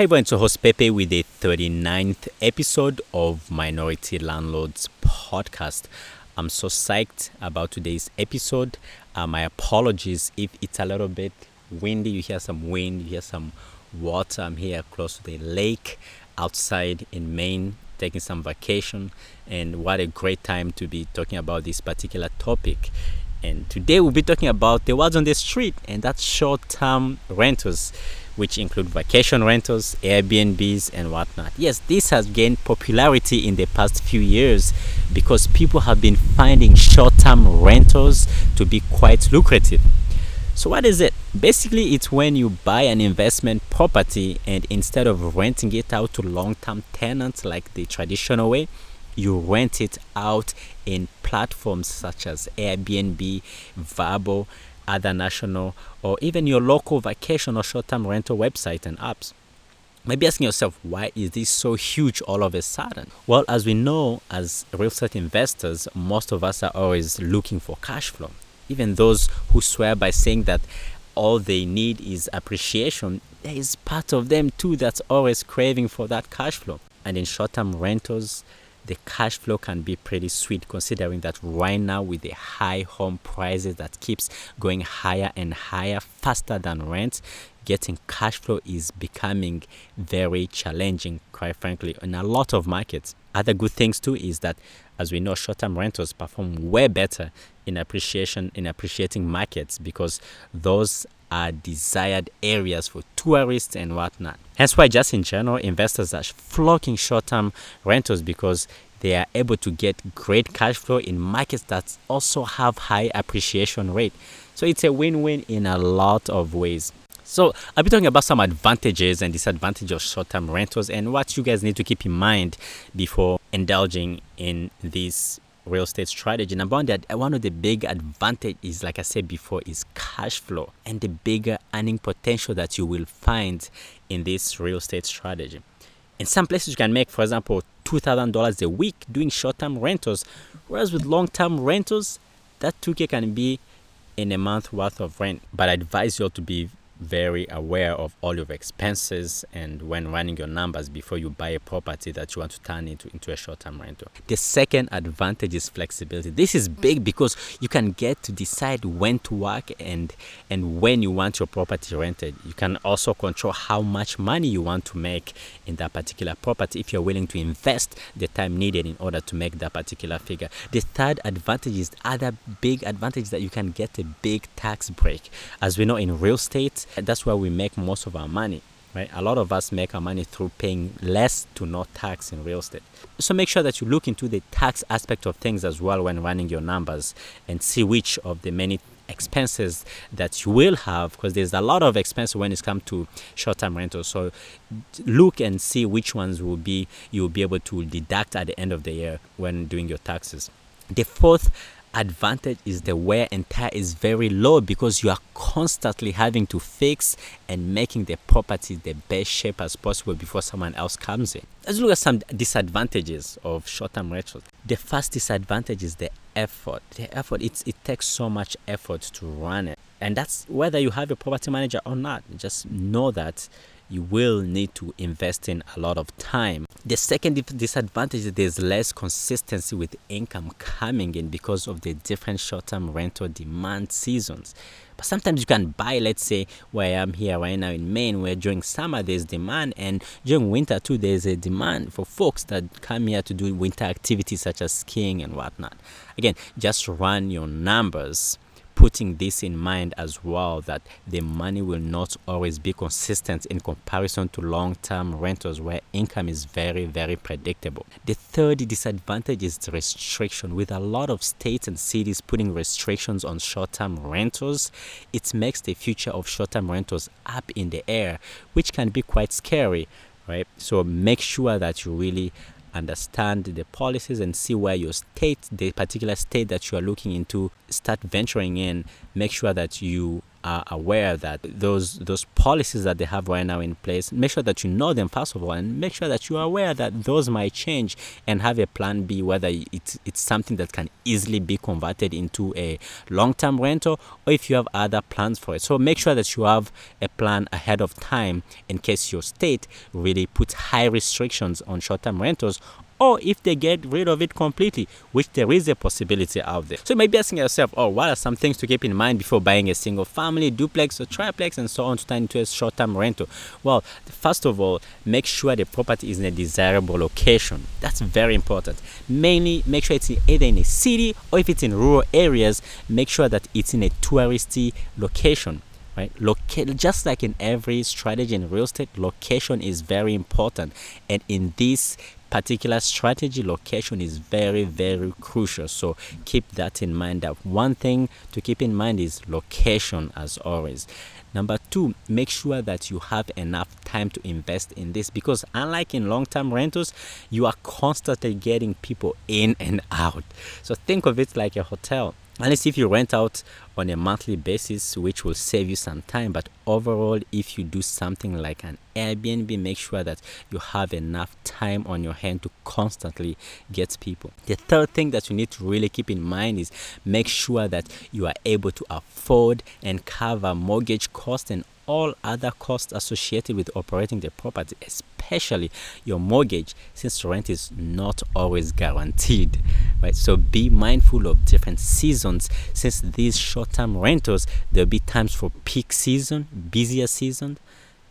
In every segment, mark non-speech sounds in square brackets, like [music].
Hi everyone, it's your host Pepe with the 39th episode of Minority Landlords Podcast. I'm so psyched about today's episode. Uh, my apologies if it's a little bit windy. You hear some wind, you hear some water. I'm here close to the lake outside in Maine taking some vacation, and what a great time to be talking about this particular topic. And today we'll be talking about the words on the street, and that short term rentals which include vacation rentals, Airbnbs, and whatnot. Yes, this has gained popularity in the past few years because people have been finding short term rentals to be quite lucrative. So, what is it? Basically, it's when you buy an investment property and instead of renting it out to long term tenants like the traditional way, you rent it out in platforms such as Airbnb, Vrbo, other national or even your local vacation or short-term rental website and apps. Maybe asking yourself, why is this so huge all of a sudden? Well, as we know, as real estate investors, most of us are always looking for cash flow. Even those who swear by saying that all they need is appreciation, there is part of them too that's always craving for that cash flow. And in short term rentals, the cash flow can be pretty sweet considering that right now with the high home prices that keeps going higher and higher faster than rent getting cash flow is becoming very challenging quite frankly in a lot of markets other good things too is that as we know short-term rentals perform way better in appreciation in appreciating markets because those are desired areas for tourists and whatnot. Hence why just in general, investors are flocking short-term rentals because they are able to get great cash flow in markets that also have high appreciation rate. So it's a win-win in a lot of ways. So I'll be talking about some advantages and disadvantages of short-term rentals and what you guys need to keep in mind before indulging in this real estate strategy. Number one, that one of the big advantages, like I said before, is cash flow and the bigger earning potential that you will find in this real estate strategy. In some places, you can make, for example, two thousand dollars a week doing short-term rentals, whereas with long-term rentals, that 2k can be in a month worth of rent. But I advise you all to be very aware of all your expenses and when running your numbers before you buy a property that you want to turn into, into a short-term rental. The second advantage is flexibility. This is big because you can get to decide when to work and and when you want your property rented. You can also control how much money you want to make in that particular property if you're willing to invest the time needed in order to make that particular figure. The third advantage is other big advantage that you can get a big tax break. As we know in real estate, that's where we make most of our money right? A lot of us make our money through paying less to no tax in real estate. So make sure that you look into the tax aspect of things as well when running your numbers and see which of the many expenses that you will have because there's a lot of expense when it comes to short-term rentals. So look and see which ones will be you'll be able to deduct at the end of the year when doing your taxes. The fourth advantage is the wear and tear is very low because you are constantly having to fix and making the property the best shape as possible before someone else comes in. Let's look at some disadvantages of short-term rentals. The first disadvantage is the effort. The effort it's, it takes so much effort to run it, and that's whether you have a property manager or not. Just know that you will need to invest in a lot of time. The second disadvantage is there's less consistency with income coming in because of the different short-term rental demand seasons. But sometimes you can buy, let's say, where I am here right now in Maine, where during summer there's demand, and during winter too there's a demand for folks that come here to do winter activities such as skiing and whatnot. Again, just run your numbers putting this in mind as well that the money will not always be consistent in comparison to long term rentals where income is very, very predictable. The third disadvantage is the restriction. With a lot of states and cities putting restrictions on short term rentals, it makes the future of short term rentals up in the air, which can be quite scary, right? So make sure that you really understand the policies and see where your state, the particular state that you are looking into, start venturing in. Make sure that you are aware that those those policies that they have right now in place make sure that you know them first of all and make sure that you are aware that those might change and have a plan b whether it's it's something that can easily be converted into a long-term rental or if you have other plans for it. So make sure that you have a plan ahead of time in case your state really puts high restrictions on short-term rentals or if they get rid of it completely, which there is a possibility out there. So you might be asking yourself, oh, what are some things to keep in mind before buying a single family, duplex, or triplex, and so on to turn into a short term rental? Well, first of all, make sure the property is in a desirable location. That's very important. Mainly, make sure it's either in a city or if it's in rural areas, make sure that it's in a touristy location right just like in every strategy in real estate location is very important and in this particular strategy location is very very crucial. So keep that in mind. That one thing to keep in mind is location as always. Number two, make sure that you have enough time to invest in this because, unlike in long term rentals, you are constantly getting people in and out. So, think of it like a hotel unless if you rent out on a monthly basis which will save you some time. But overall if you do something like an airbnb make sure that you have enough time on your hand to constantly get people. The third thing that you need to really keep in mind is make sure that you are able to afford and cover mortgage costs and all other costs associated with operating the property, especially your mortgage, since rent is not always guaranteed. Right? So be mindful of different seasons. Since these short-term rentals, there'll be times for peak season, busier season,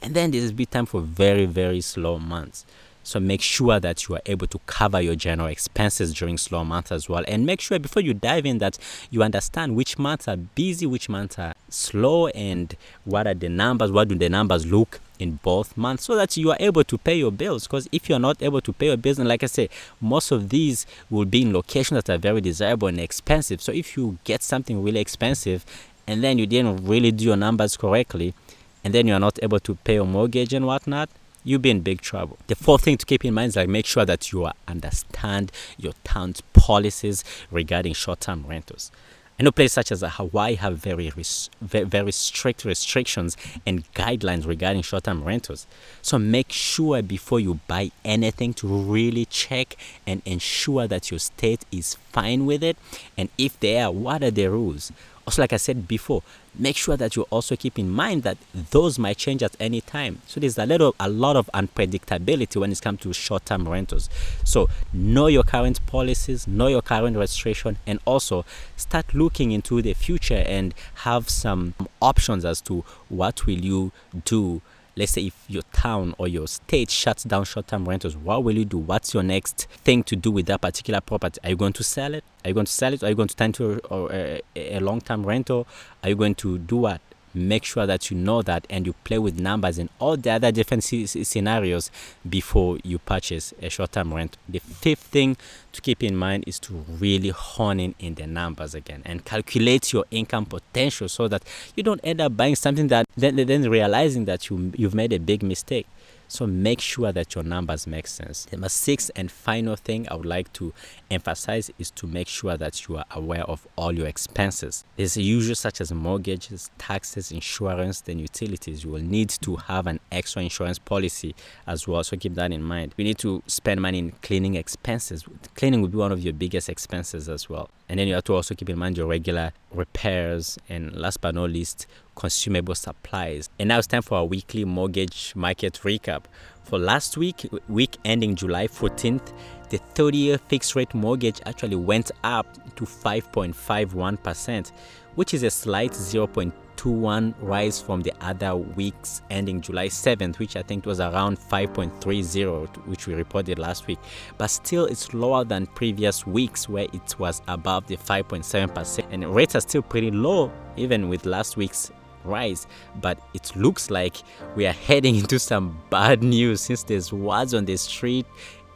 and then there'll be time for very, very slow months. So make sure that you are able to cover your general expenses during slow months as well. And make sure before you dive in that you understand which months are busy, which months are slow, and what are the numbers, what do the numbers look in both months so that you are able to pay your bills because if you're not able to pay your bills and like i say most of these will be in locations that are very desirable and expensive so if you get something really expensive and then you didn't really do your numbers correctly and then you're not able to pay your mortgage and whatnot you'll be in big trouble. The fourth thing to keep in mind is like make sure that you understand your town's policies regarding short-term rentals. I know places such as Hawaii have very, very strict restrictions and guidelines regarding short-term rentals. So make sure before you buy anything to really check and ensure that your state is fine with it. And if they are, what are the rules? Also, like I said before, make sure that you also keep in mind that those might change at any time. So there's a little a lot of unpredictability when it comes to short-term rentals. So know your current policies, know your current registration, and also start looking into the future and have some options as to what will you do. Let's say if your town or your state shuts down short-term rentals what will you do? What's your next thing to do with that particular property? Are you going to sell it? Are you going to sell it? Are you going to turn to a, a, a long-term rental? Are you going to do what make sure that you know that and you play with numbers and all the other different scenarios before you purchase a short-term rent. The fifth thing to keep in mind is to really hone in in the numbers again and calculate your income potential so that you don't end up buying something that then, then realizing that you, you've made a big mistake so make sure that your numbers make sense. Number six and final thing I would like to emphasize is to make sure that you are aware of all your expenses. There's usual such as mortgages, taxes, insurance, then utilities. You will need to have an extra insurance policy as well. So keep that in mind. We need to spend money in cleaning expenses. Cleaning will be one of your biggest expenses as well. And then you have to also keep in mind your regular repairs and last but not least, consumable supplies. And now it's time for our weekly mortgage market recap. For last week, week ending July 14th, the 30 year fixed rate mortgage actually went up to 5.51%, which is a slight 0.21 rise from the other weeks ending July 7th, which I think was around 5.30, which we reported last week. But still, it's lower than previous weeks where it was above the 5.7%. And rates are still pretty low, even with last week's rise. But it looks like we are heading [laughs] into some bad news since there's words on the street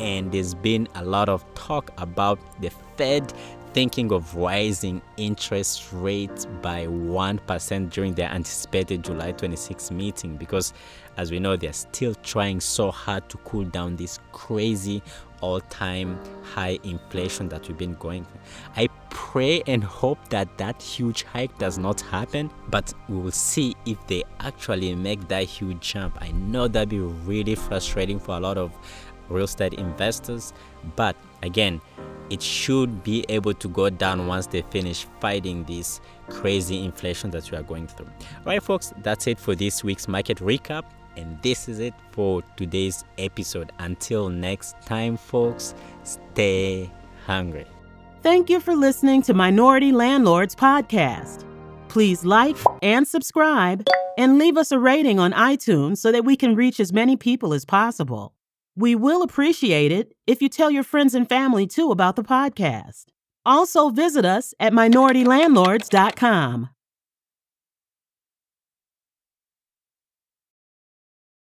and there's been a lot of talk about the Fed thinking of rising interest rates by 1% during their anticipated July 26 meeting because, as we know, they're still trying so hard to cool down this crazy all time high inflation that we've been going through. I pray and hope that that huge hike does not happen, but we will see if they actually make that huge jump. I know that'd be really frustrating for a lot of real estate investors, but again, it should be able to go down once they finish fighting this crazy inflation that we are going through. All right, folks, that's it for this week's market recap. And this is it for today's episode. Until next time, folks, stay hungry. Thank you for listening to Minority Landlords Podcast. Please like and subscribe and leave us a rating on iTunes so that we can reach as many people as possible. We will appreciate it if you tell your friends and family too about the podcast. Also, visit us at minoritylandlords.com.